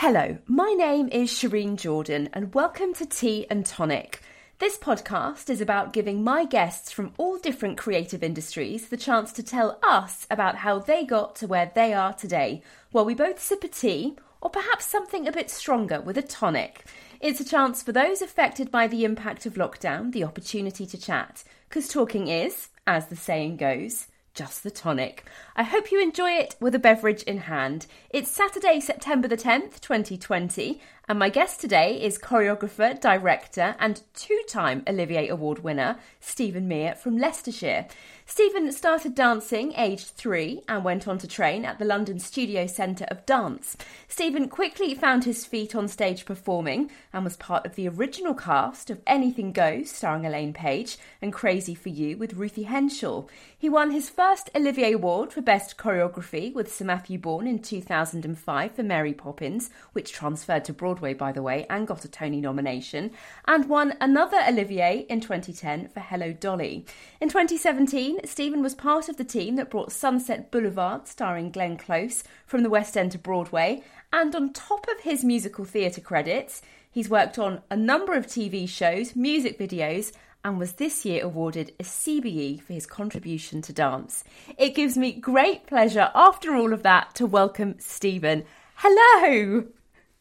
Hello, my name is Shireen Jordan, and welcome to Tea and Tonic. This podcast is about giving my guests from all different creative industries the chance to tell us about how they got to where they are today, while we both sip a tea, or perhaps something a bit stronger with a tonic. It's a chance for those affected by the impact of lockdown the opportunity to chat, because talking is, as the saying goes, just the tonic. I hope you enjoy it with a beverage in hand. It's Saturday, September the 10th, 2020, and my guest today is choreographer, director, and two time Olivier Award winner Stephen Mear from Leicestershire. Stephen started dancing aged three and went on to train at the London Studio Centre of Dance. Stephen quickly found his feet on stage performing and was part of the original cast of Anything Goes, starring Elaine Paige, and Crazy for You with Ruthie Henshall. He won his first Olivier Award for Best Choreography with Sir Matthew Bourne in 2005 for Mary Poppins, which transferred to Broadway, by the way, and got a Tony nomination, and won another Olivier in 2010 for Hello Dolly. In 2017, Stephen was part of the team that brought Sunset Boulevard, starring Glenn Close, from the West End to Broadway. And on top of his musical theatre credits, he's worked on a number of TV shows, music videos, and was this year awarded a CBE for his contribution to dance. It gives me great pleasure, after all of that, to welcome Stephen. Hello!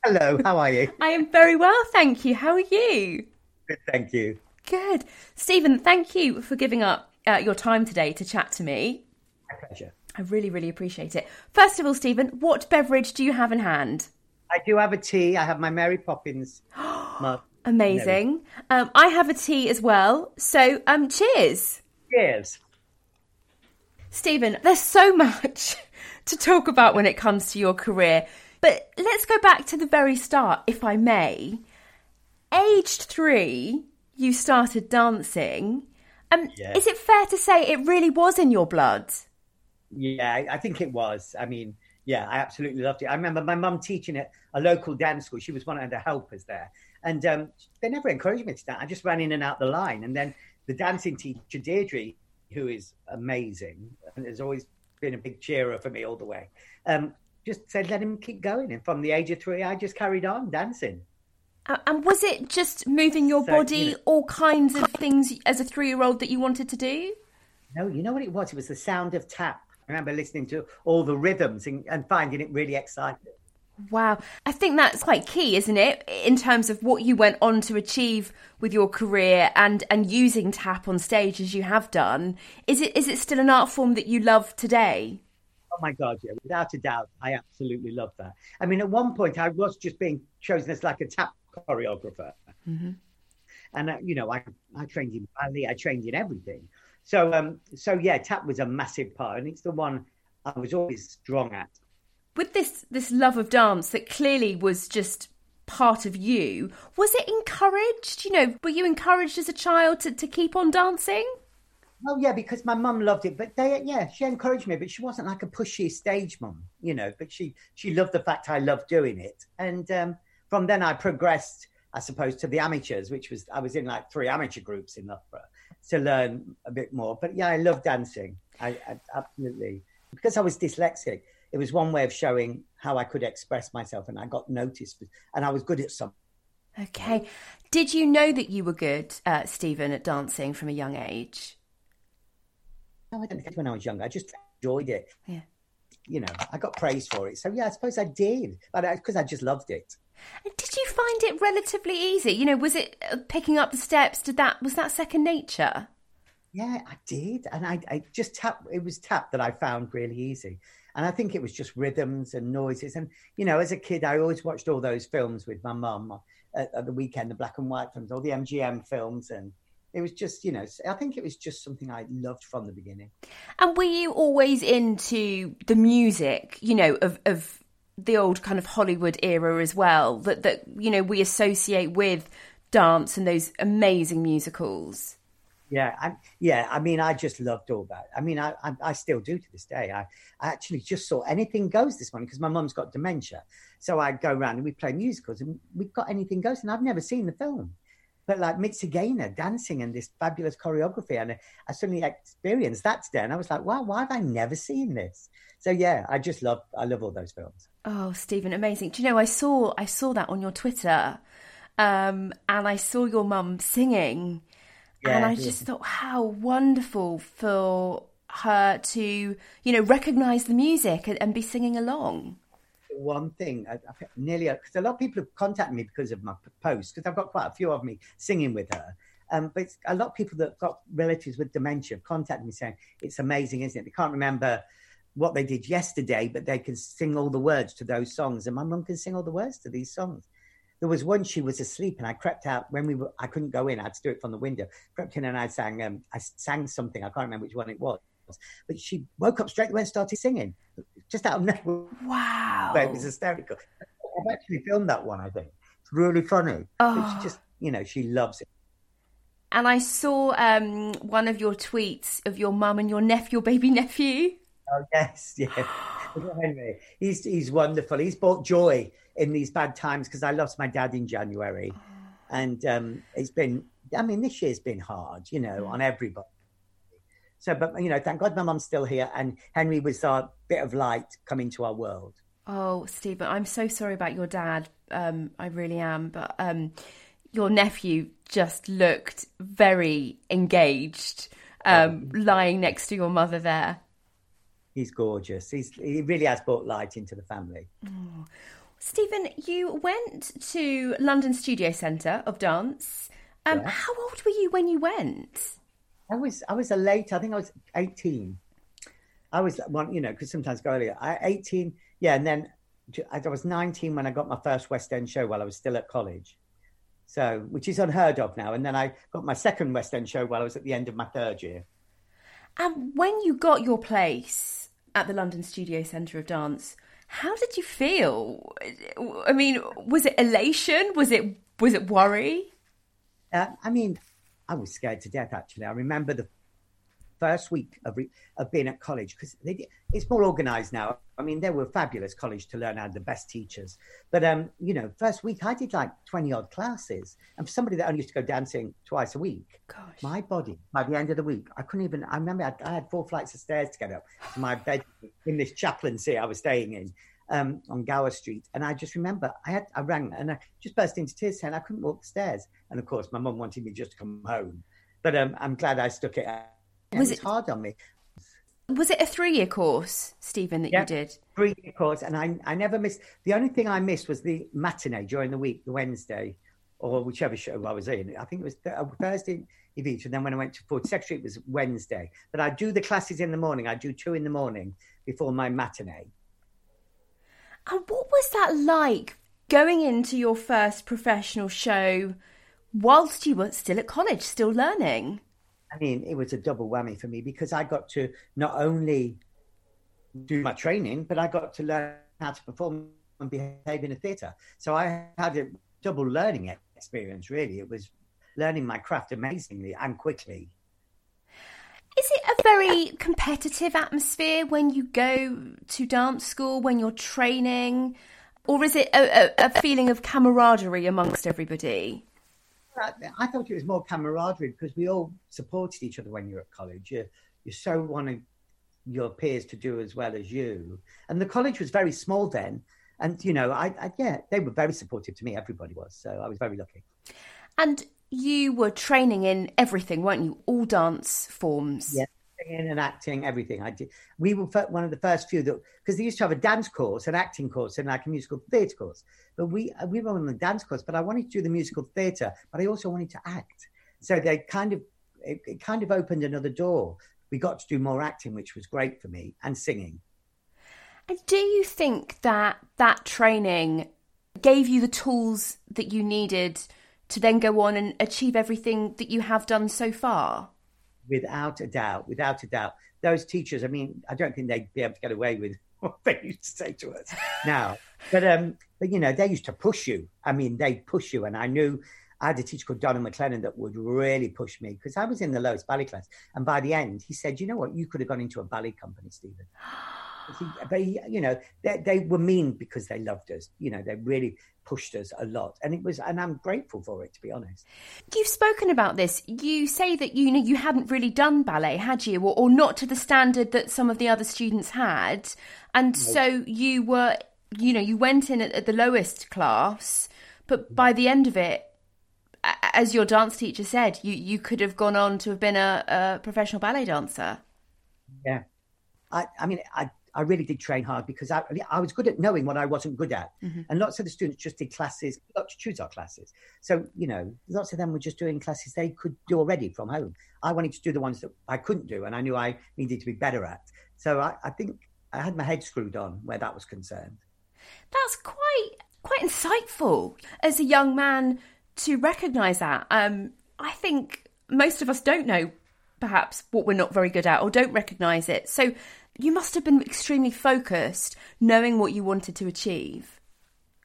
Hello, how are you? I am very well, thank you. How are you? Good, thank you. Good. Stephen, thank you for giving up uh, your time today to chat to me. My pleasure. I really, really appreciate it. First of all, Stephen, what beverage do you have in hand? I do have a tea. I have my Mary Poppins mug. Amazing. Um, I have a tea as well. So, um, cheers. Cheers. Stephen, there's so much to talk about when it comes to your career. But let's go back to the very start, if I may. Aged three, you started dancing. Um, Yeah. Is it fair to say it really was in your blood? Yeah, I, I think it was. I mean, yeah, I absolutely loved it. I remember my mum teaching at a local dance school. She was one of the helpers there. And um, they never encouraged me to dance. I just ran in and out the line. And then the dancing teacher, Deirdre, who is amazing and has always been a big cheerer for me all the way, um, just said, let him keep going. And from the age of three, I just carried on dancing. And was it just moving your So, body, you know- all kinds of things as a three year old that you wanted to do? No, you know what it was? It was the sound of tap. I remember listening to all the rhythms and, and finding it really exciting. Wow. I think that's quite key, isn't it? In terms of what you went on to achieve with your career and, and using tap on stage as you have done. Is it is it still an art form that you love today? Oh my God, yeah, without a doubt, I absolutely love that. I mean, at one point, I was just being chosen as like a tap choreographer. And, uh, you know, I, I trained in ballet, I trained in everything. So, um, so yeah, tap was a massive part, and it's the one I was always strong at. With this this love of dance that clearly was just part of you, was it encouraged? You know, were you encouraged as a child to, to keep on dancing? Oh yeah, because my mum loved it, but they yeah, she encouraged me, but she wasn't like a pushy stage mum, you know. But she she loved the fact I loved doing it, and um, from then I progressed, I suppose, to the amateurs, which was I was in like three amateur groups in Loughborough to learn a bit more. But yeah, I love dancing. I, I absolutely because I was dyslexic. It was one way of showing how I could express myself, and I got noticed, and I was good at some. Okay. Did you know that you were good, uh, Stephen, at dancing from a young age? No, I don't think when I was younger. I just enjoyed it. Yeah. You know, I got praised for it. So yeah, I suppose I did, but because I just loved it. And Did you find it relatively easy? You know, was it uh, picking up the steps? Did that was that second nature? Yeah, I did, and I, I just tap. It was tap that I found really easy, and I think it was just rhythms and noises. And you know, as a kid, I always watched all those films with my mum at, at the weekend, the black and white films, all the MGM films, and it was just, you know, I think it was just something I loved from the beginning. And were you always into the music, you know, of of the old kind of Hollywood era as well, that that you know we associate with dance and those amazing musicals? Yeah, I, yeah. I mean, I just loved all that. I mean, I, I, I still do to this day. I, I actually just saw Anything Goes this morning because my mum's got dementia. So I go around and we play musicals, and we've got Anything Goes, and I've never seen the film. But like Mitzi Gaynor dancing and this fabulous choreography, and I suddenly experienced that today, and I was like, wow, why have I never seen this? So yeah, I just love, I love all those films. Oh, Stephen, amazing! Do you know I saw I saw that on your Twitter, um, and I saw your mum singing, yeah, and I yeah. just thought how wonderful for her to you know recognize the music and, and be singing along. One thing, I, nearly because a lot of people have contacted me because of my post because I've got quite a few of me singing with her. Um, but a lot of people that got relatives with dementia have contacted me saying it's amazing, isn't it? They can't remember what they did yesterday, but they can sing all the words to those songs. And my mum can sing all the words to these songs. There was one she was asleep, and I crept out when we were. I couldn't go in. I had to do it from the window. Crept in and I sang. Um, I sang something. I can't remember which one it was. But she woke up straight away and started singing, just out of nowhere. Wow! It was hysterical. I've actually filmed that one. I think it's really funny. Oh. she just, you know, she loves it. And I saw um, one of your tweets of your mum and your nephew, your baby nephew. Oh yes, yeah. Henry, he's he's wonderful. He's brought joy in these bad times because I lost my dad in January, and um, it's been. I mean, this year's been hard, you know, on everybody. So, but you know, thank God my mum's still here, and Henry was our bit of light coming to our world. Oh, Stephen, I'm so sorry about your dad. Um, I really am, but um, your nephew just looked very engaged, um, lying next to your mother there he's gorgeous. He's he really has brought light into the family. Oh. Stephen, you went to London Studio Centre of Dance. Um, yeah. How old were you when you went? I was I was a late. I think I was eighteen. I was one, you know, because sometimes go earlier. I eighteen, yeah, and then I was nineteen when I got my first West End show while I was still at college. So, which is unheard of now. And then I got my second West End show while I was at the end of my third year. And when you got your place, at the London Studio Centre of Dance. How did you feel? I mean, was it elation? Was it was it worry? Uh, I mean, I was scared to death. Actually, I remember the first week of, re- of being at college because it's more organized now. I mean, there were fabulous college to learn out the best teachers. But, um, you know, first week I did like 20 odd classes. And for somebody that only used to go dancing twice a week, Gosh. my body, by the end of the week, I couldn't even, I remember I, I had four flights of stairs to get up to my bed in this chaplaincy I was staying in. Um, on Gower Street, and I just remember I had I rang and I just burst into tears saying I couldn't walk the stairs, and of course my mum wanted me just to come home, but um, I'm glad I stuck it out was it hard on me? Was it a three-year course, Stephen, that yeah, you did? Three-year course, and I I never missed. The only thing I missed was the matinee during the week, the Wednesday, or whichever show I was in. I think it was th- uh, Thursday each, and then when I went to 42nd Street, it was Wednesday. But I do the classes in the morning. I do two in the morning before my matinee. And what was that like going into your first professional show whilst you were still at college, still learning? I mean, it was a double whammy for me because I got to not only do my training, but I got to learn how to perform and behave in a theatre. So I had a double learning experience, really. It was learning my craft amazingly and quickly. Is it a very competitive atmosphere when you go to dance school, when you're training? Or is it a, a, a feeling of camaraderie amongst everybody? I thought it was more camaraderie because we all supported each other when you're at college. You you so wanted your peers to do as well as you, and the college was very small then. And you know, I, I yeah, they were very supportive to me. Everybody was, so I was very lucky. And you were training in everything, weren't you? All dance forms. Yeah, singing and acting, everything. I did. We were one of the first few that because they used to have a dance course, an acting course, and like a musical theatre course. But we uh, we were on the dance course. But I wanted to do the musical theatre, but I also wanted to act. So they kind of it, it kind of opened another door. We got to do more acting, which was great for me, and singing. And do you think that that training gave you the tools that you needed to then go on and achieve everything that you have done so far? Without a doubt, without a doubt. Those teachers, I mean, I don't think they'd be able to get away with what they used to say to us now. But um, but you know, they used to push you. I mean, they push you, and I knew I had a teacher called Donald McLennan that would really push me because I was in the lowest ballet class. And by the end, he said, "You know what? You could have gone into a ballet company, Stephen." But he, you know, they, they were mean because they loved us. You know, they really pushed us a lot and it was and i'm grateful for it to be honest you've spoken about this you say that you know you hadn't really done ballet had you or, or not to the standard that some of the other students had and no. so you were you know, you went in at, at the lowest class, but mm-hmm. by the end of it, as your dance teacher said, you, you could have gone on to have been a, a professional ballet dancer. Yeah. I, I mean, I, I really did train hard because I, I was good at knowing what I wasn't good at. Mm-hmm. And lots of the students just did classes, got to choose our classes. So, you know, lots of them were just doing classes they could do already from home. I wanted to do the ones that I couldn't do and I knew I needed to be better at. So I, I think I had my head screwed on where that was concerned. That's quite quite insightful as a young man to recognise that. Um, I think most of us don't know perhaps what we're not very good at or don't recognise it. So you must have been extremely focused, knowing what you wanted to achieve.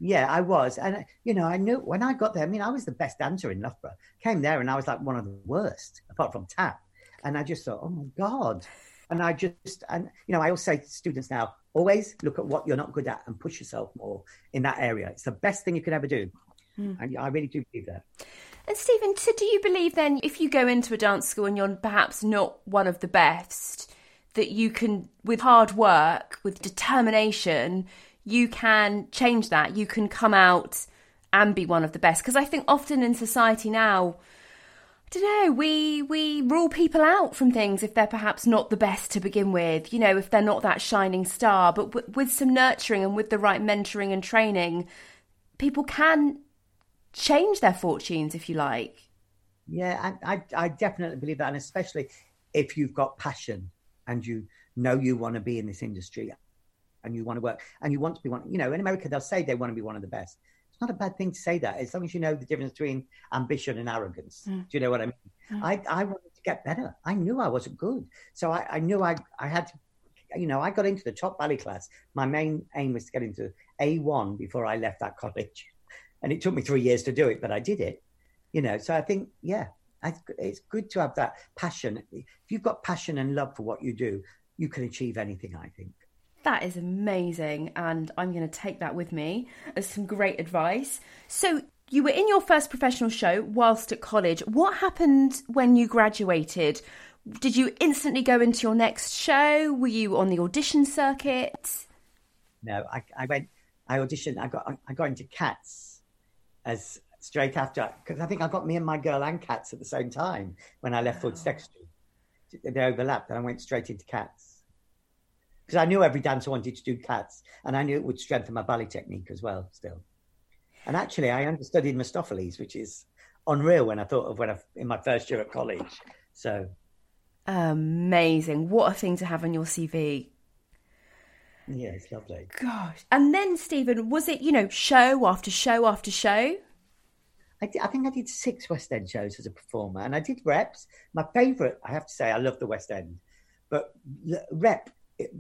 Yeah, I was. And, you know, I knew when I got there, I mean, I was the best dancer in Loughborough. Came there and I was like one of the worst, apart from tap. And I just thought, oh my God. And I just, and, you know, I always say to students now, always look at what you're not good at and push yourself more in that area. It's the best thing you can ever do. Mm. And I really do believe that. And Stephen, so do you believe then if you go into a dance school and you're perhaps not one of the best, that you can, with hard work, with determination, you can change that. You can come out and be one of the best. Because I think often in society now, I don't know, we we rule people out from things if they're perhaps not the best to begin with. You know, if they're not that shining star. But w- with some nurturing and with the right mentoring and training, people can change their fortunes, if you like. Yeah, I, I, I definitely believe that, and especially if you've got passion and you know you want to be in this industry and you want to work and you want to be one you know in america they'll say they want to be one of the best. It's not a bad thing to say that as long as you know the difference between ambition and arrogance. Mm. do you know what i mean? Mm. i i wanted to get better. I knew i wasn't good. So i i knew i i had to you know i got into the top ballet class. My main aim was to get into a1 before i left that college. And it took me three years to do it but i did it. You know so i think yeah it's good to have that passion. If you've got passion and love for what you do, you can achieve anything, I think. That is amazing. And I'm going to take that with me as some great advice. So, you were in your first professional show whilst at college. What happened when you graduated? Did you instantly go into your next show? Were you on the audition circuit? No, I, I went, I auditioned, I got, I got into Cats as straight after because I think I got me and my girl and cats at the same time when I left Hood Sexton. They overlapped, and I went straight into cats because I knew every dancer wanted to do cats, and I knew it would strengthen my ballet technique as well. Still, and actually, I understudied Mistoffelees, which is unreal when I thought of when I in my first year at college. So amazing! What a thing to have on your CV. Yeah, it's lovely. Gosh. And then, Stephen, was it, you know, show after show after show? I, did, I, think I did six West End shows as a performer, and I did reps. My favourite, I have to say, I love the West End, but rep,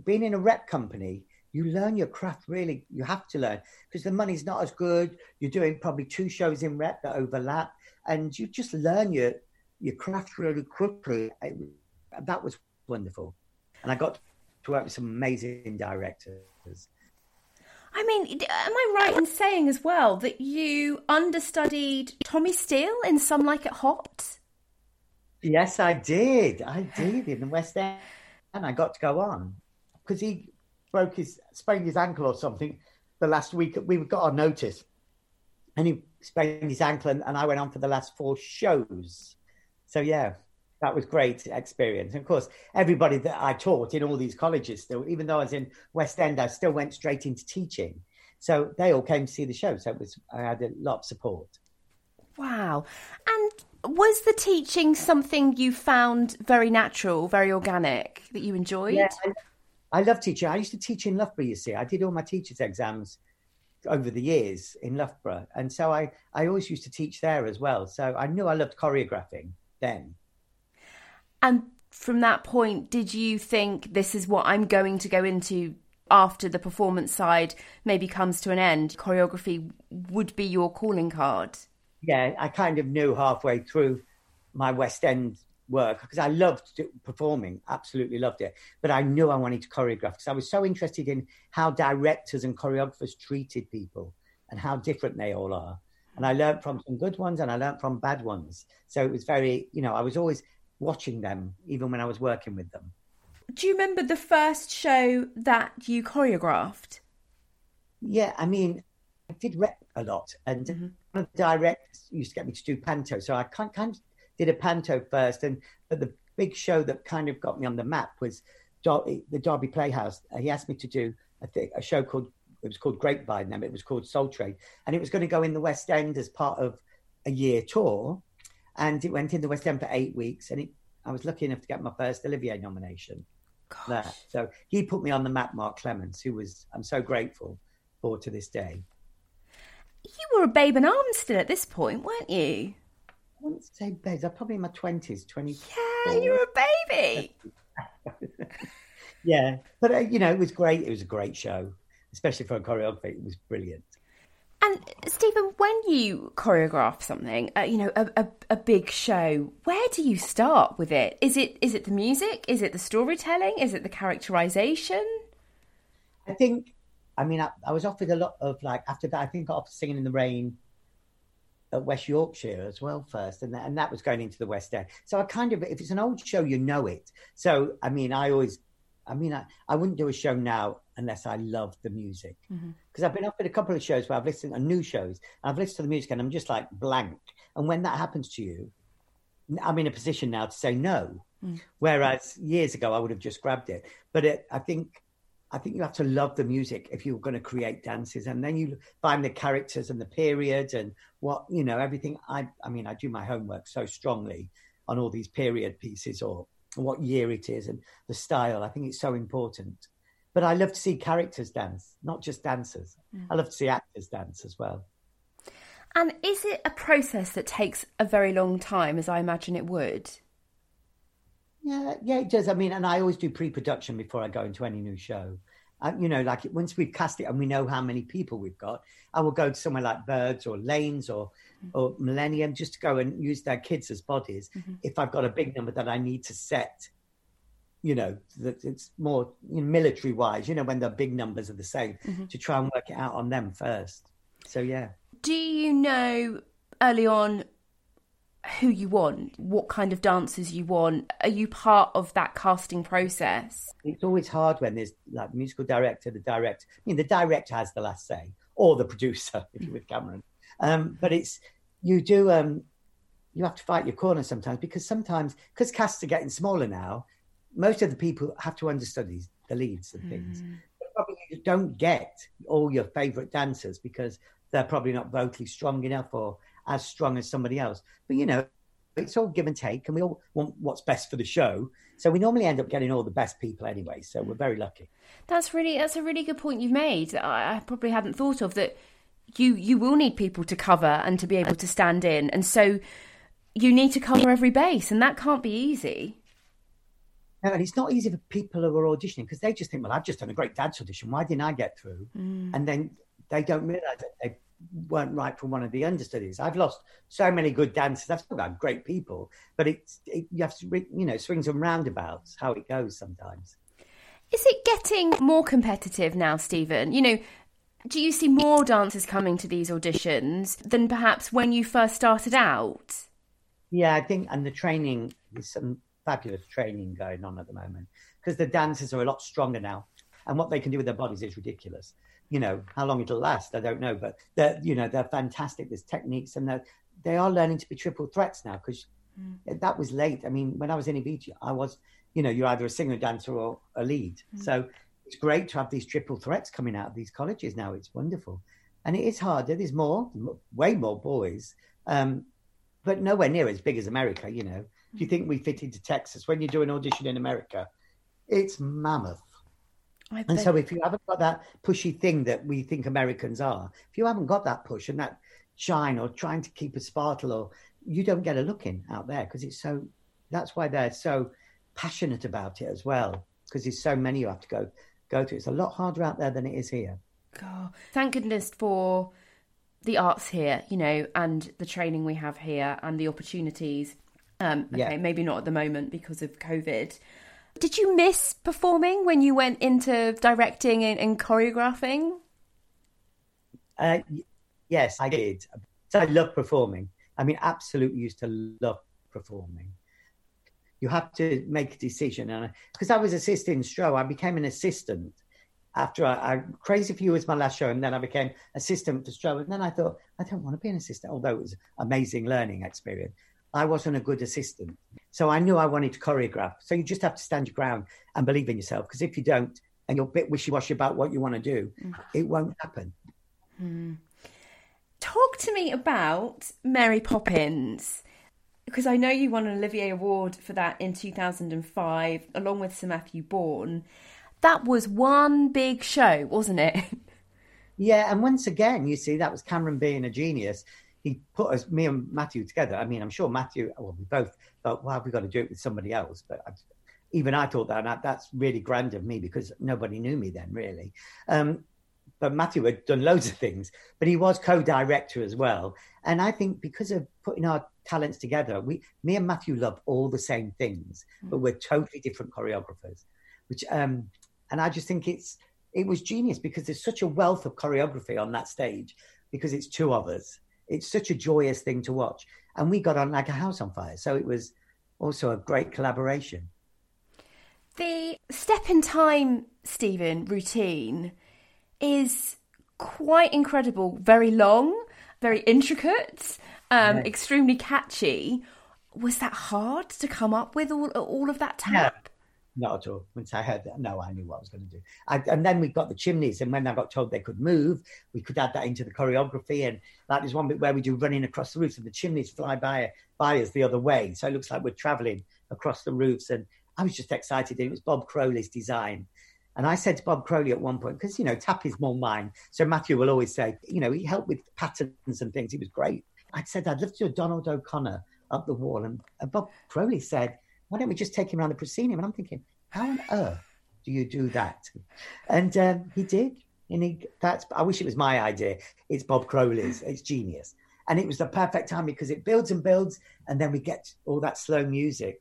being in a rep company, you learn your craft really. You have to learn because the money's not as good. You're doing probably two shows in rep that overlap, and you just learn your your craft really quickly. that was wonderful, and I got to work with some amazing directors. I mean, am I right in saying as well that you understudied Tommy Steele in Some Like It Hot? Yes, I did. I did in the West End, and I got to go on because he broke his sprained his ankle or something the last week. We got our notice, and he sprained his ankle, and, and I went on for the last four shows. So yeah, that was great experience. And of course, everybody that I taught in all these colleges still, even though I was in West End, I still went straight into teaching. So they all came to see the show. So it was I had a lot of support. Wow. And was the teaching something you found very natural, very organic, that you enjoyed? Yeah, I, I love teaching. I used to teach in Loughborough, you see. I did all my teacher's exams over the years in Loughborough. And so I, I always used to teach there as well. So I knew I loved choreographing then. And from that point, did you think this is what I'm going to go into after the performance side maybe comes to an end? Choreography would be your calling card. Yeah, I kind of knew halfway through my West End work because I loved performing, absolutely loved it. But I knew I wanted to choreograph because I was so interested in how directors and choreographers treated people and how different they all are. And I learned from some good ones and I learned from bad ones. So it was very, you know, I was always watching them, even when I was working with them. Do you remember the first show that you choreographed? Yeah, I mean, I did rep a lot, and mm-hmm. one of the directors used to get me to do panto. So I kind, kind of did a panto first, and but the big show that kind of got me on the map was the Derby Playhouse. He asked me to do a, th- a show called it was called Grapevine. Then it was called Soul Train, and it was going to go in the West End as part of a year tour, and it went in the West End for eight weeks, and it, I was lucky enough to get my first Olivier nomination. There. So he put me on the map, Mark Clements, who was I'm so grateful for to this day. You were a babe in arms still at this point, weren't you? I wouldn't say babes. I'm probably in my twenties, twenty. Yeah, you were a baby. yeah, but uh, you know, it was great. It was a great show, especially for a choreography. It was brilliant. And Stephen, when you choreograph something, uh, you know, a, a, a, big show, where do you start with it? Is it is it the music? Is it the storytelling? Is it the characterization? I think, I mean, I, I was offered a lot of like after that. I think I offered singing in the rain at West Yorkshire as well first, and that, and that was going into the West End. So I kind of, if it's an old show, you know it. So I mean, I always, I mean, I, I wouldn't do a show now unless I love the music. Because mm-hmm. I've been up at a couple of shows where I've listened to new shows, I've listened to the music, and I'm just like blank. And when that happens to you, I'm in a position now to say no. Mm. Whereas years ago, I would have just grabbed it. But it, I think I think you have to love the music if you're going to create dances, and then you find the characters and the period and what you know everything. I I mean, I do my homework so strongly on all these period pieces or what year it is and the style. I think it's so important. But I love to see characters dance, not just dancers. Mm. I love to see actors dance as well. And is it a process that takes a very long time, as I imagine it would? Yeah, yeah, it does. I mean, and I always do pre-production before I go into any new show. Uh, you know, like once we've cast it and we know how many people we've got, I will go to somewhere like Birds or Laines or mm-hmm. or Millennium just to go and use their kids as bodies. Mm-hmm. If I've got a big number that I need to set, you know, that it's more you know, military wise. You know, when the big numbers are the same, mm-hmm. to try and work it out on them first. So yeah. Do you know early on who you want, what kind of dancers you want. Are you part of that casting process? It's always hard when there's like musical director, the director. I mean, the director has the last say, or the producer, if you're with Cameron. Um, but it's you do um, you have to fight your corner sometimes because sometimes because casts are getting smaller now, most of the people have to understudy the leads and things. Mm. Probably you don't get all your favourite dancers because they're probably not vocally strong enough or as strong as somebody else. But you know, it's all give and take, and we all want what's best for the show. So we normally end up getting all the best people anyway. So we're very lucky. That's really that's a really good point you've made. I, I probably hadn't thought of that. You you will need people to cover and to be able to stand in, and so you need to cover every base, and that can't be easy. No, and it's not easy for people who are auditioning because they just think, well, I've just done a great dance audition. Why didn't I get through? Mm. And then they don't realize that they weren't right for one of the understudies. I've lost so many good dancers. I've still got great people, but it's it, you have to you know swings and roundabouts how it goes sometimes. Is it getting more competitive now, Stephen? You know, do you see more dancers coming to these auditions than perhaps when you first started out? Yeah, I think, and the training is some fabulous training going on at the moment because the dancers are a lot stronger now, and what they can do with their bodies is ridiculous you know how long it'll last i don't know but they're you know they're fantastic there's techniques and they're, they are learning to be triple threats now because mm. that was late. I mean when i was in Evita, i was you know you're either a singer dancer or a lead. Mm. so it's great to have these triple threats coming out of these colleges now. It's wonderful. And it is harder. There's more way more boys um, but nowhere near as big as america you know. If you mm. think we fit into texas when you do an audition in america it's mammoth and so, if you haven't got that pushy thing that we think Americans are, if you haven't got that push and that shine or trying to keep a sparkle, or you don't get a look in out there because it's so. That's why they're so passionate about it as well because there's so many you have to go go to. It's a lot harder out there than it is here. God, thank goodness for the arts here, you know, and the training we have here and the opportunities. Um, okay, yeah. maybe not at the moment because of COVID. Did you miss performing when you went into directing and, and choreographing? Uh, yes, I did. So I love performing. I mean, absolutely used to love performing. You have to make a decision, and because I was assisting Stroh, I became an assistant after I, I, Crazy for You was my last show, and then I became assistant for Strobe. And then I thought, I don't want to be an assistant, although it was amazing learning experience. I wasn't a good assistant. So I knew I wanted to choreograph. So you just have to stand your ground and believe in yourself. Because if you don't, and you're a bit wishy washy about what you want to do, mm. it won't happen. Mm. Talk to me about Mary Poppins. Because I know you won an Olivier Award for that in 2005, along with Sir Matthew Bourne. That was one big show, wasn't it? Yeah, and once again, you see, that was Cameron being a genius he put us, me and Matthew together. I mean, I'm sure Matthew, well, we both thought, well, have we got to do it with somebody else? But I, even I thought that, and that's really grand of me because nobody knew me then, really. Um, but Matthew had done loads of things, but he was co-director as well. And I think because of putting our talents together, we, me and Matthew love all the same things, but we're totally different choreographers. Which, um, and I just think it's it was genius because there's such a wealth of choreography on that stage because it's two of us it's such a joyous thing to watch. And we got on like a house on fire. So it was also a great collaboration. The step in time, Stephen, routine is quite incredible, very long, very intricate, um, yeah. extremely catchy. Was that hard to come up with all all of that tap? Not at all. Once I heard that, no, I knew what I was going to do. I, and then we got the chimneys, and when I got told they could move, we could add that into the choreography. And like there's one bit where we do running across the roofs, and the chimneys fly by by us the other way, so it looks like we're traveling across the roofs. And I was just excited. It was Bob Crowley's design. And I said to Bob Crowley at one point, because, you know, tap is more mine. So Matthew will always say, you know, he helped with patterns and things. He was great. I said, I'd love to do Donald O'Connor up the wall. And Bob Crowley said, why don't we just take him around the proscenium? And I'm thinking, how on earth do you do that? And um, he did. And he, that's, I wish it was my idea. It's Bob Crowley's. It's genius. And it was the perfect time because it builds and builds. And then we get all that slow music,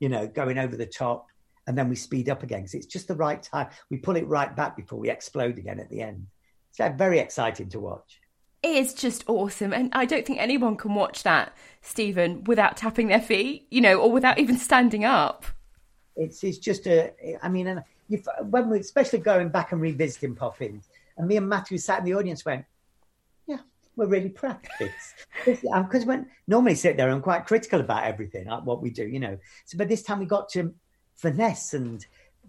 you know, going over the top. And then we speed up again because it's just the right time. We pull it right back before we explode again at the end. It's very exciting to watch. Is just awesome. And I don't think anyone can watch that, Stephen, without tapping their feet, you know, or without even standing up. It's, it's just a, I mean, and when we, especially going back and revisiting Poppins, and me and Matthew sat in the audience went, yeah, we're really proud of this. Um, because when normally sit there and quite critical about everything, like what we do, you know. So, but this time we got to finesse and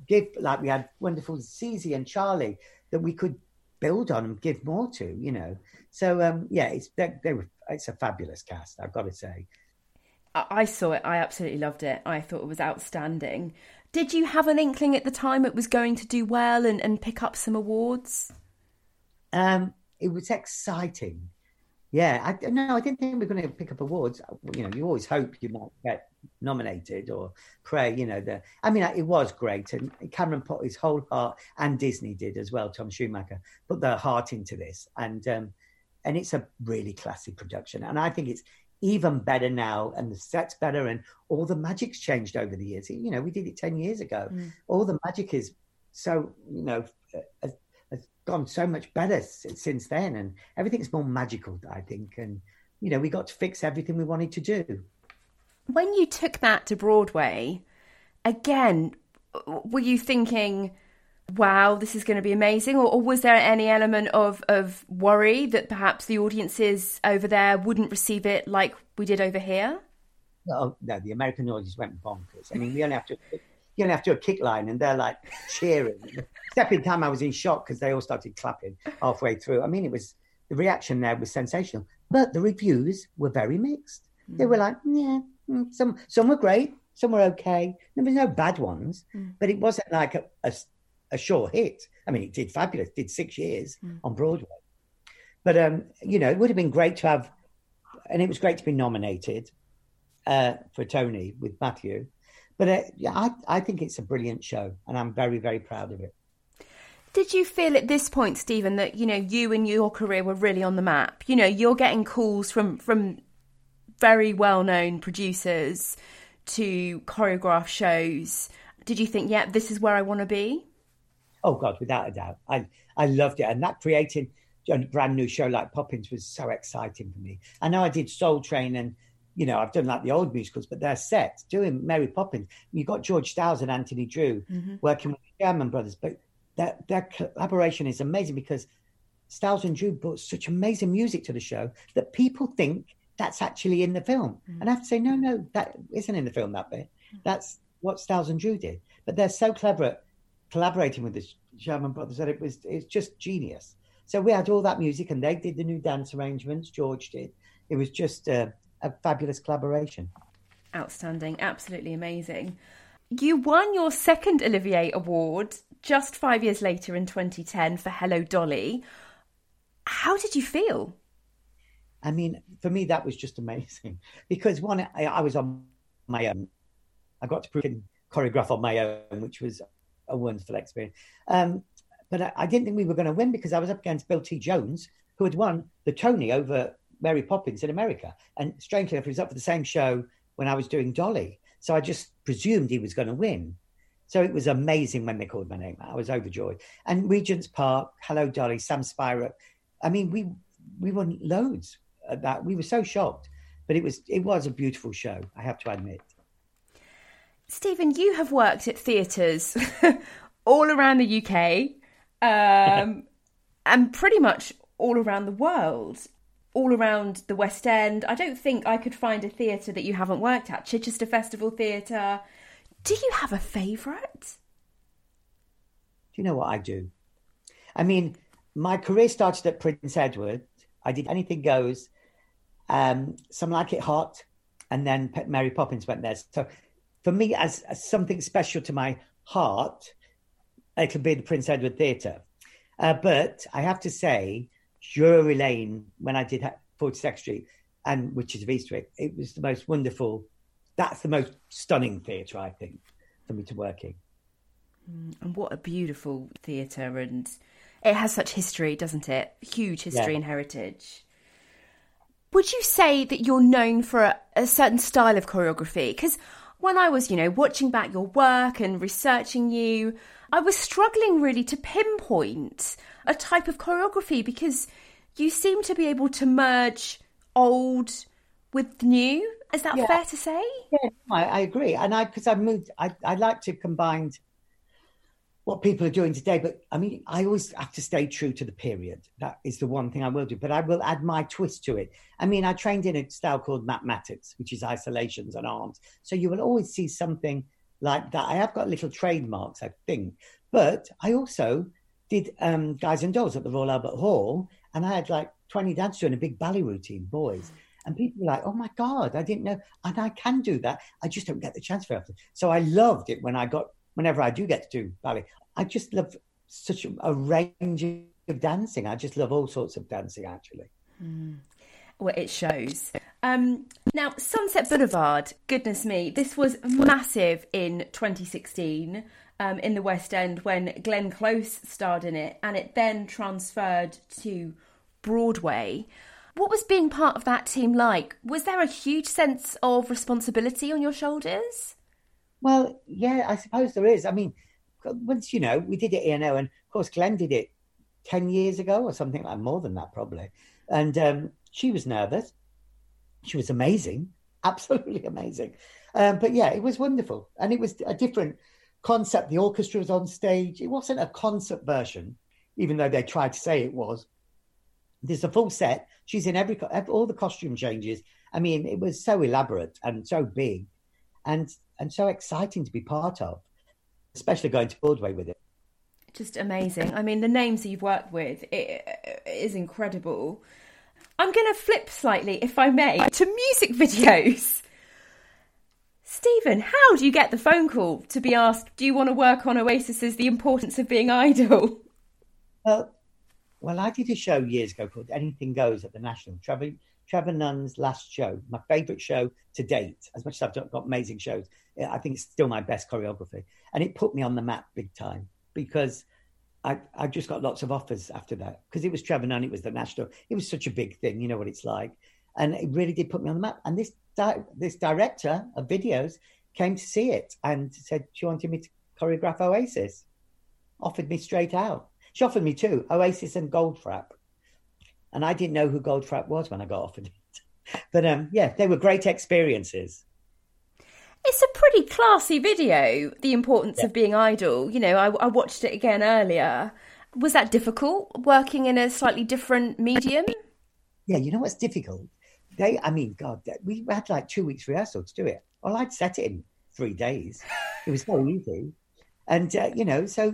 give, like we had wonderful Zizi and Charlie that we could build on and give more to, you know. So um, yeah, it's they, they were, it's a fabulous cast, I've got to say. I saw it. I absolutely loved it. I thought it was outstanding. Did you have an inkling at the time it was going to do well and, and pick up some awards? Um, it was exciting. Yeah, I no, I didn't think we were going to pick up awards. You know, you always hope you might get nominated or pray. You know, the I mean, it was great, and Cameron put his whole heart, and Disney did as well. Tom Schumacher put their heart into this, and um, and it's a really classy production, and I think it's even better now, and the set's better, and all the magic's changed over the years. You know, we did it ten years ago. Mm. All the magic is so you know has gone so much better since then, and everything's more magical, I think. And you know, we got to fix everything we wanted to do. When you took that to Broadway, again, were you thinking? wow, this is going to be amazing? Or, or, was there any element of, of worry that perhaps the audiences over there wouldn't receive it like we did over here? No, no, the American audience went bonkers. I mean, we only have to you only have to do a kick line and they're like cheering. Step in time, I was in shock because they all started clapping halfway through. I mean, it was the reaction there was sensational, but the reviews were very mixed. Mm. They were like, yeah, mm, some some were great, some were okay. There was no bad ones, mm. but it wasn't like a, a, a, sure hit. I mean, it did fabulous, did six years mm. on Broadway. But um, you know, it would have been great to have, and it was great to be nominated uh, for Tony with Matthew. But uh, yeah, I, I think it's a brilliant show, and I'm very, very proud of it. Did you feel at this point, Stephen, that you know you and your career were really on the map? You know, you're getting calls from from very well known producers to choreograph shows. Did you think, yeah, this is where I want to be? Oh God, without a doubt, I I loved it, and that creating a brand new show like Poppins was so exciting for me. I know I did Soul Train and you know, I've done like the old musicals, but they're set doing Mary Poppins. You've got George Stiles and Anthony Drewe mm-hmm. working with the Sherman Brothers, but their, their collaboration is amazing because Stiles and Drewe brought such amazing music to the show that people think that's actually in the film. Mm. And I have to say, no, no, that isn't in the film, that bit. Mm. That's what Stiles and Drewe did. But they're so clever at collaborating with the Sherman Brothers that it was it's just genius. So we had all that music and they did the new dance arrangements, George did. It was just a, a fabulous collaboration. Outstanding, absolutely amazing. You won your second Olivier Award just five years later in 2010 for Hello Dolly. How did you feel? I mean, for me, that was just amazing because one, I, I was on my own. I got to put in choreograph on my own, which was a wonderful experience. Um, but I, I, didn't think we were going to win because I was up against Bill T. Jones, who had won the Tony over Mary Poppins in America. And strangely enough, he was up for the same show when I was doing Dolly. So I just presumed he was going to win. So it was amazing when they called my name. I was overjoyed. And Regent's Park, Hello Dolly, Sam Spiro. I mean, we we won loads at that. We were so shocked, but it was it was a beautiful show. I have to admit. Stephen, you have worked at theatres all around the UK, um, and pretty much all around the world all around the West End. I don't think I could find a theatre that you haven't worked at. Chichester Festival Theatre. Do you have a favourite? Do you know what I do? I mean, my career started at Prince Edward. I did Anything Goes, um, Some Like It Hot, and then Mary Poppins went there. So for me, as, as something special to my heart, it could be the Prince Edward Theatre. Uh, but I have to say, Drury Lane when I did 46th Street, and which is V Street. It was the most wonderful. That's the most stunning theatre I think for me to work in. Mm, and what a beautiful theatre, and it has such history, doesn't it? Huge history yeah. and heritage. Would you say that you're known for a, a certain style of choreography? Because when I was, you know, watching back your work and researching you, I was struggling really to pinpoint a type of choreography because you seem to be able to merge old with new. Is that yeah. fair to say? Yeah, I, I agree. And I, because I moved, I, I like to combine what people are doing today. But I mean, I always have to stay true to the period. That is the one thing I will do. But I will add my twist to it. I mean, I trained in a style called Mattox, which is isolations and arms. So you will always see something like that. I have got little trademarks, I think. But I also did um, Guys and Dolls at the Royal Albert Hall, and I had like 20 dancers doing a big ballet routine, boys. And people were like, oh my God, I didn't know. And I can do that. I just don't get the chance very often. So I loved it when I got, whenever I do get to do ballet. I just love such a, range of dancing. I just love all sorts of dancing, actually. Mm. Well, it shows. Um, now, Sunset Boulevard, goodness me, this was massive in 2016 um, in the West End when Glenn Close starred in it, and it then transferred to Broadway. What was being part of that team like? Was there a huge sense of responsibility on your shoulders? Well, yeah, I suppose there is. I mean, once you know, we did it, you know, and of course, Glenn did it 10 years ago or something like more than that, probably. And um, she was nervous. She was amazing, absolutely amazing. Um, but yeah, it was wonderful. And it was a different concept. The orchestra was on stage. It wasn't a concert version, even though they tried to say it was. There's a full set. She's in every, all the costume changes. I mean, it was so elaborate and so big, and and so exciting to be part of, especially going to Broadway with it. Just amazing. I mean, the names that you've worked with it, it is incredible. I'm going to flip slightly, if I may, to music videos. Stephen, how do you get the phone call to be asked, do you want to work on Oasis's The Importance of Being Idle? Well, well, I did a show years ago called Anything Goes at the National. Trevor, Trevor Nunn's last show, my favourite show to date. As much as I've got amazing shows, I think it's still my best choreography. And it put me on the map big time because I, I just got lots of offers after that because it was Trevor Nunn, it was the National. It was such a big thing, you know what it's like. And it really did put me on the map. And this di- this director of videos came to see it and said she wanted me to choreograph Oasis. Offered me straight out. She offered me two, Oasis and Goldfrapp. And I didn't know who Goldfrapp was when I got offered it. But um, yeah, they were great experiences. It's a pretty classy video, The Importance Yeah. of Being Idle. You know, I, I watched it again earlier. Was that difficult working in a slightly different medium? Yeah, you know what's difficult? They, I mean, God, we had like two weeks rehearsal to do it. Well, I'd set it in three days. It was so easy, and uh, you know, so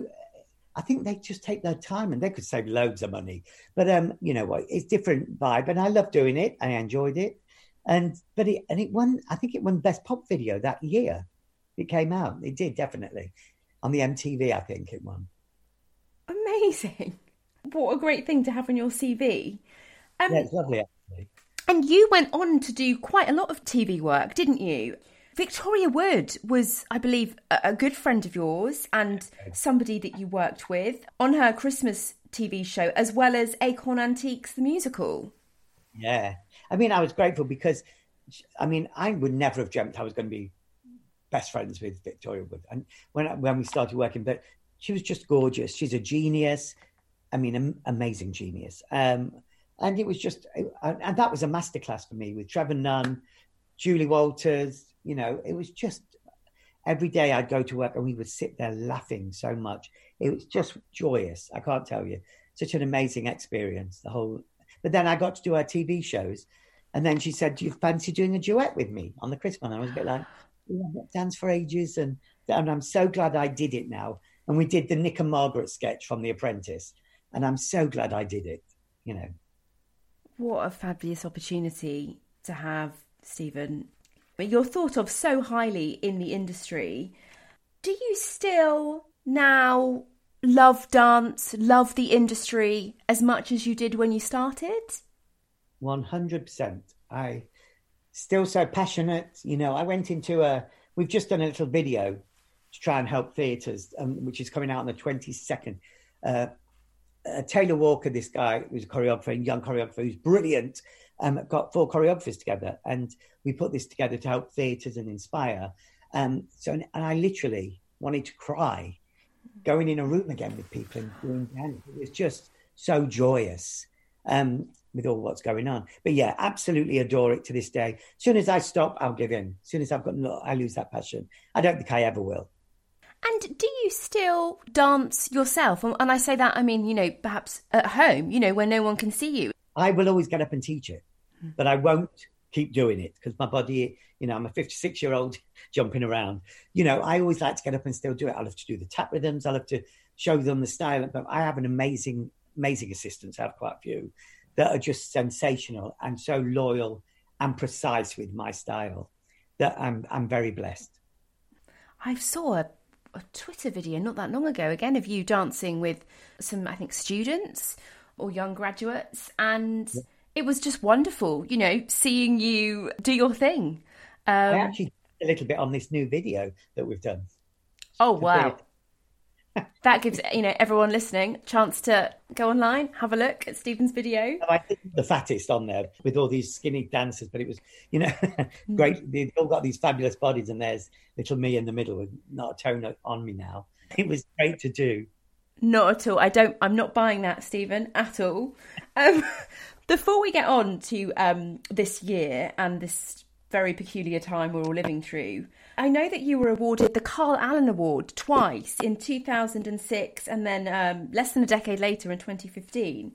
I think they just take their time and they could save loads of money. But um, you know what? It's different vibe, and I love doing it. I enjoyed it, and but it and it won. I think it won best pop video that year. It came out. It did definitely on the MTV. I think it won. Amazing. What a great thing to have on your CV. Um, Yeah, it's lovely actually. And you went on to do quite a lot of TV work, didn't you? Victoria Wood was, I believe, a a good friend of yours and somebody that you worked with on her Christmas TV show, as well as Acorn Antiques, the musical. Yeah. I mean, I was grateful because, I mean, I would never have dreamt I was going to be best friends with Victoria Wood. And when when we started working, but she was just gorgeous. She's a genius. I mean, am, amazing genius. Um, and it was just, and and that was a masterclass for me with Trevor Nunn, Julie Walters. You know, it was just every day I'd go to work and we would sit there laughing so much. It was just joyous. I can't tell you. Such an amazing experience. The whole. But then I got to do our TV shows, and then she said, "Do you fancy doing a duet with me on the Christmas?" And I was a bit like, "Yeah, not danced for ages," and and I'm so glad I did it now. And we did the Nick and Margaret sketch from The Apprentice, and I'm so glad I did it. You know. What a fabulous opportunity to have, Stephen. You're thought of so highly in the industry. Do you still now love dance, love the industry as much as you did when you started? One hundred percent. I still so passionate. You know, I went into a. We've just done a little video to try and help theatres, um, which is coming out on the twenty second. Uh, uh, Taylor Walker, this guy who's a choreographer, young choreographer who's brilliant, um, got four choreographers together, and we put this together to help theatres and inspire. Um, so, and I literally wanted to cry, going in a room again with people and doing dance. It was just so joyous um, with all what's going on. But yeah, absolutely adore it to this day. As soon as I stop, I'll give in. As soon as I've got, I lose that passion. I don't think I ever will. And do you still dance yourself? And I say that, I mean, you know, perhaps at home, you know, where no one can see you. I will always get up and teach it, mm-hmm. but I won't keep doing it because my body, you know, I'm a 56 year old jumping around. You know, I always like to get up and still do it. I love to do the tap rhythms. I love to show them the style. But I have an amazing, amazing assistants. I have quite a few that are just sensational and so loyal and precise with my style that I'm, I'm very blessed. I saw a, a Twitter video not that long ago, again, of you dancing with some, I think, students or young graduates. And it was just wonderful, you know, seeing you do your thing. I Um, actually a little bit on this new video that we've done. oh, wow. That gives, you know, everyone listening a chance to go online, have a look at Stephen's video. I think the fattest on there with all these skinny dancers, but it was, you know, great. They've all got these fabulous bodies, and there's little me in the middle with not a tone on me now. It was great to do. Not at all. I don't. I'm not buying that, Stephen, at all. Um, before we get on to um, this year and this very peculiar time we're all living through, I know that you were awarded the Carl Allen Award twice in 2006 and then um, less than a decade later in 2015.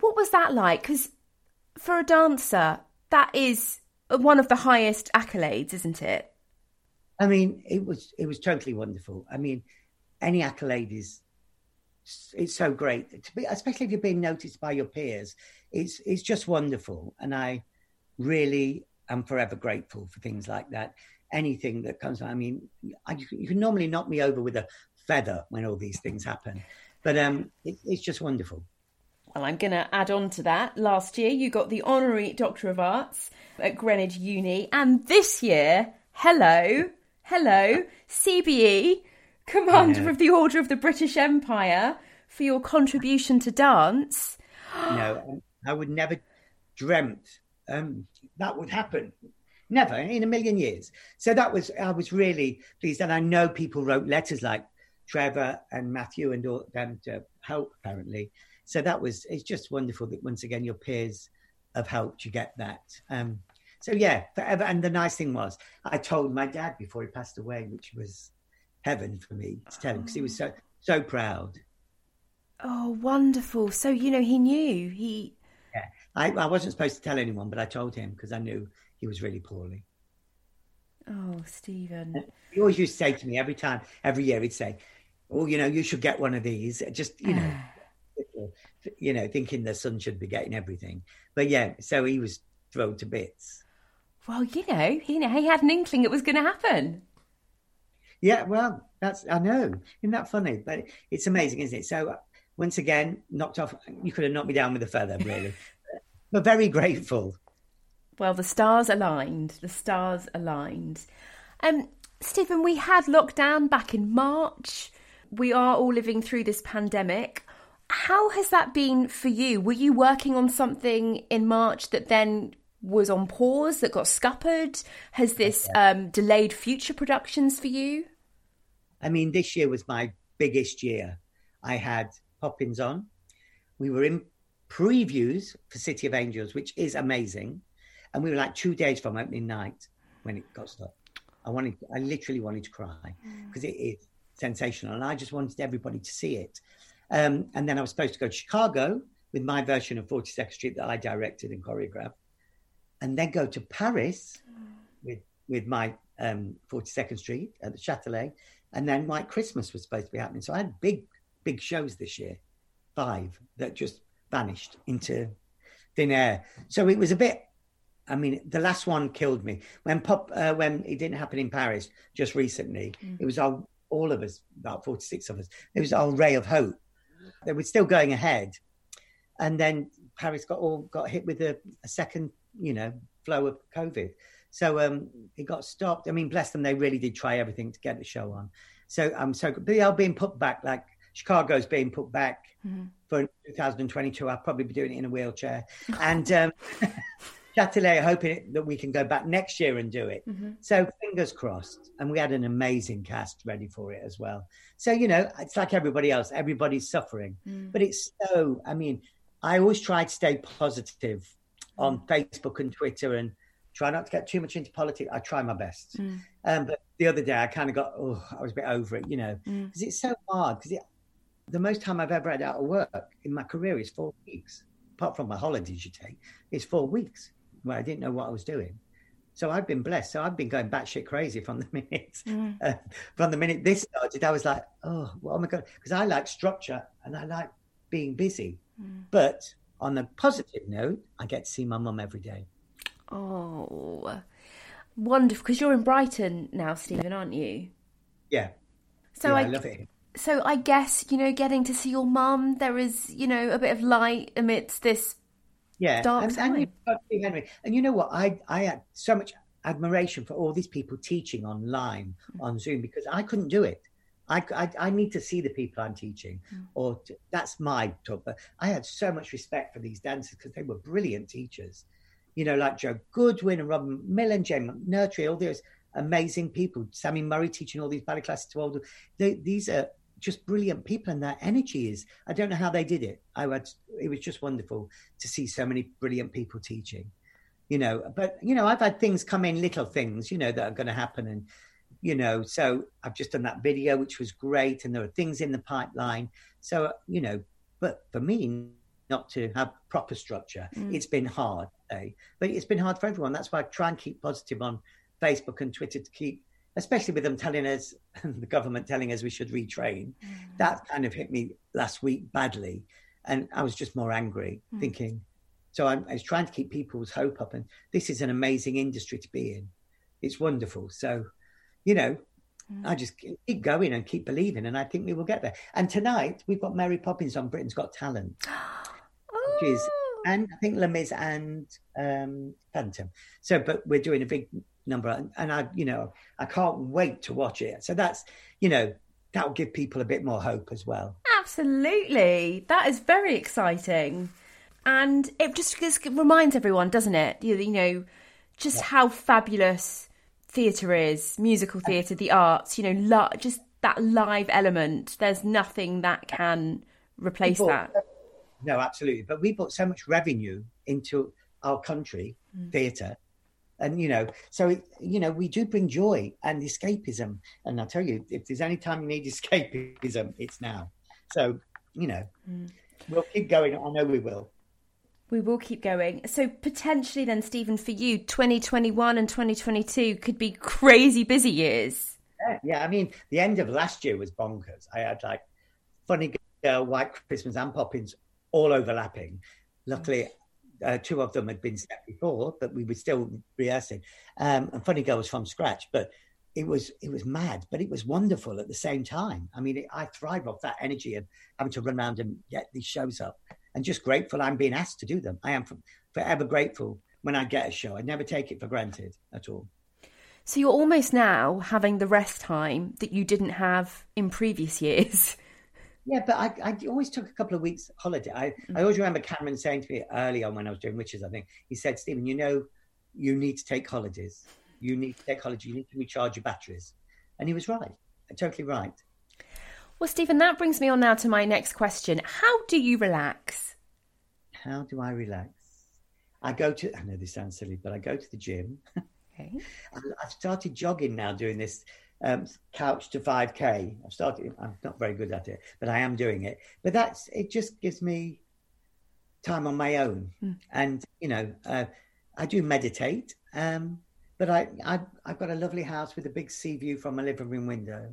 What was that like? Because for a dancer, that is one of the highest accolades, isn't it? I mean, it was it was totally wonderful. I mean, any accolade is it's so great to be, especially if you're being noticed by your peers. It's it's just wonderful, and I really am forever grateful for things like that. Anything that comes, I mean, I, you, can, normally knock me over with a feather when all these things happen, but um, it, it's just wonderful. Well, I'm going to add on to that. Last year, you got the Honorary Doctor of Arts at Greenwich Uni, and this year, hello, hello, CBE, Commander Yeah. of the Order of the British Empire, for your contribution to dance. no, I would never dreamt um, that would happen. Never in a million years. So that was I was really pleased, and I know people wrote letters like Trevor and Matthew and all them to help apparently. So that was it's just wonderful that once again your peers have helped you get that. Um, So yeah, forever. And the nice thing was, I told my dad before he passed away, which was heaven for me to tell him because he was so so proud. Oh, wonderful! So you know he knew he. I, I wasn't supposed to tell anyone, but I told him because I knew he was really poorly. Oh, Stephen! He always used to say to me every time, every year, he'd say, "Oh, you know, you should get one of these." Just you know, ah. you know, thinking the son should be getting everything. But yeah, so he was thrown to bits. Well, you know, he, he had an inkling it was going to happen. Yeah, well, that's I know. Isn't that funny? But it's amazing, isn't it? So once again, knocked off. You could have knocked me down with a feather, really. But very grateful. Well, the stars aligned. The stars aligned. Um, Stephen, we had lockdown back in March. We are all living through this pandemic. How has that been for you? Were you working on something in March that then was on pause, that got scuppered? Has this um, delayed future productions for you? I mean, this year was my biggest year. I had Poppins on. We were in previews for City of Angels, which is amazing. And we were like two days from opening night when it got stopped. I wanted, I literally wanted to cry because mm. it is sensational. And I just wanted everybody to see it. Um, and then I was supposed to go to Chicago with my version of 42nd Street that I directed and choreographed, and then go to Paris with with my um, 42nd Street at the Châtelet, and then White Christmas was supposed to be happening. So I had big, big shows this year, five that just vanished into thin air. So it was a bit. I mean, the last one killed me when pop uh, when it didn't happen in Paris just recently. Mm. It was all all of us, about 46 of us. It was our ray of hope they were still going ahead, and then Paris got all got hit with a, a second, you know, flow of COVID. So um, it got stopped. I mean, bless them, they really did try everything to get the show on. So I'm um, so but they are being put back. Like Chicago's being put back mm-hmm. for 2022. I'll probably be doing it in a wheelchair, and um, Châtelet hoping that we can go back next year and do it. Mm-hmm. So fingers crossed. And we had an amazing cast ready for it as well. So, you know, it's like everybody else, everybody's suffering. Mm. But it's so, I mean, I always try to stay positive on mm. Facebook and Twitter and try not to get too much into politics. I try my best. Mm. Um, but the other day I kind of got, oh, I was a bit over it, you know, because mm. it's so hard. Because the most time I've ever had out of work in my career is four weeks, apart from my holidays you take, is four weeks where I didn't know what I was doing. So I've been blessed. So I've been going batshit crazy from the minute mm. uh, from the minute this started. I was like, oh, well, oh my god, because I like structure and I like being busy. Mm. But on a positive note, I get to see my mum every day. Oh, wonderful! Because you're in Brighton now, Stephen, aren't you? Yeah. So yeah, I, I love it. So I guess you know, getting to see your mum, there is you know a bit of light amidst this yeah, dark and, time. And, Henry, and you know what? I I had so much admiration for all these people teaching online mm. on Zoom because I couldn't do it. I, I, I need to see the people I'm teaching, mm. or to, that's my talk. But I had so much respect for these dancers because they were brilliant teachers. You know, like Joe Goodwin and Robin Millen, Jane McNurtry, all those amazing people. Sammy Murray teaching all these ballet classes to older. They, these are just brilliant people and their energy is i don't know how they did it i had it was just wonderful to see so many brilliant people teaching you know but you know i've had things come in little things you know that are going to happen and you know so i've just done that video which was great and there are things in the pipeline so you know but for me not to have proper structure mm. it's been hard eh? but it's been hard for everyone that's why i try and keep positive on facebook and twitter to keep especially with them telling us, the government telling us we should retrain. Mm. That kind of hit me last week badly. And I was just more angry, mm. thinking, so I'm, I was trying to keep people's hope up. And this is an amazing industry to be in. It's wonderful. So, you know, mm. I just keep going and keep believing. And I think we will get there. And tonight we've got Mary Poppins on Britain's Got Talent, oh. which is, oh. and I think Les and um, Phantom. So, but we're doing a big number and, i you know i can't wait to watch it. So that's you know that'll give people a bit more hope as well. Absolutely. That is very exciting. And it just, just reminds everyone doesn't it? You, you know just yeah. how fabulous theatre is musical theatre the arts you know lo- just that live element. There's nothing that can replace that. No absolutely. But we put so much revenue into our country mm. theatre and you know, so it, you know, we do bring joy and escapism. And I tell you, if there's any time you need escapism, it's now. So you know, mm. we'll keep going. I know we will. We will keep going. So potentially, then, Stephen, for you, 2021 and 2022 could be crazy busy years. Yeah, yeah. I mean, the end of last year was bonkers. I had like Funny Girl, White Christmas, and Poppins all overlapping. Luckily, uh, two of them had been set before, but we were still rehearsing. Um, and Funny Girl was from scratch, but it was it was mad, but it was wonderful at the same time. I mean, it, I thrive off that energy of having to run around and get these shows up, and just grateful I'm being asked to do them. I am forever grateful when I get a show. I never take it for granted at all. So you're almost now having the rest time that you didn't have in previous years. Yeah, but I, I always took a couple of weeks holiday. I, mm. I always remember Cameron saying to me early on when I was doing Witches, I think, he said, Stephen, you know, you need to take holidays. You need to take holidays. You need to recharge your batteries. And he was right. Totally right. Well, Stephen, that brings me on now to my next question. How do you relax? How do I relax? I go to, I know this sounds silly, but I go to the gym. Okay. I've started jogging now, doing this um, couch to 5k i've started i'm not very good at it but i am doing it. But that's it just gives me time on my own. Mm. and you know uh, i do meditate um, but I, I i've got a lovely house with a big sea view from my living room window.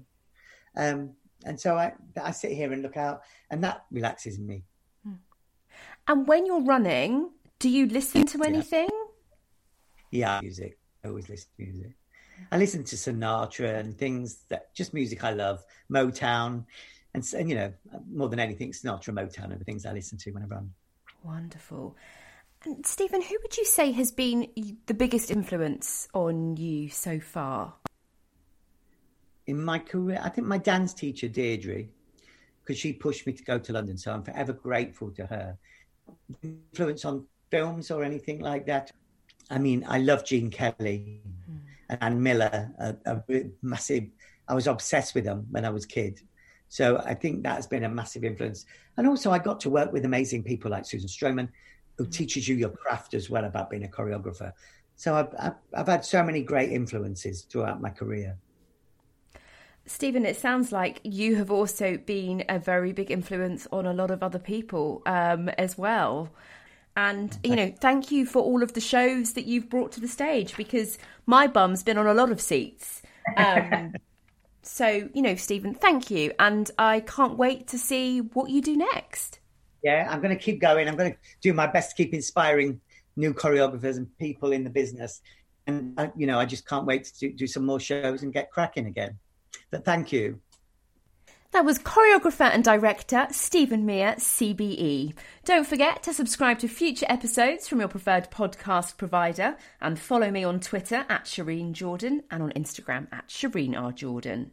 Um, and so I, I sit here and look out and that relaxes me. Mm. and when you're running do you listen to anything? Yeah, yeah music. I always listen to music I listen to Sinatra and things that just music I love, Motown, and, and you know more than anything, Sinatra, Motown are the things I listen to when I run. Wonderful. And Stephen, who would you say has been the biggest influence on you so far? In my career, I think my dance teacher Deirdre, because she pushed me to go to London, so I'm forever grateful to her. Influence on films or anything like that. I mean, I love Gene Kelly. Mm and Miller, a, a, massive. I was obsessed with them when I was a kid. So I think that's been a massive influence. And also, I got to work with amazing people like Susan Stroman, who mm. teaches you your craft as well about being a choreographer. So I've, I've, I've had so many great influences throughout my career. Stephen, it sounds like you have also been a very big influence on a lot of other people um, as well. And, you know, thank you for all of the shows that you've brought to the stage because my bum's been on a lot of seats. Um, so, you know, Stephen, thank you. And I can't wait to see what you do next. Yeah, I'm going to keep going. I'm going to do my best to keep inspiring new choreographers and people in the business. And, uh, you know, I just can't wait to do, do some more shows and get cracking again. But thank you. That was choreographer and director Stephen Mear, CBE. Don't forget to subscribe to future episodes from your preferred podcast provider and follow me on Twitter at Shireen Jordan and on Instagram at Shireen R. Jordan.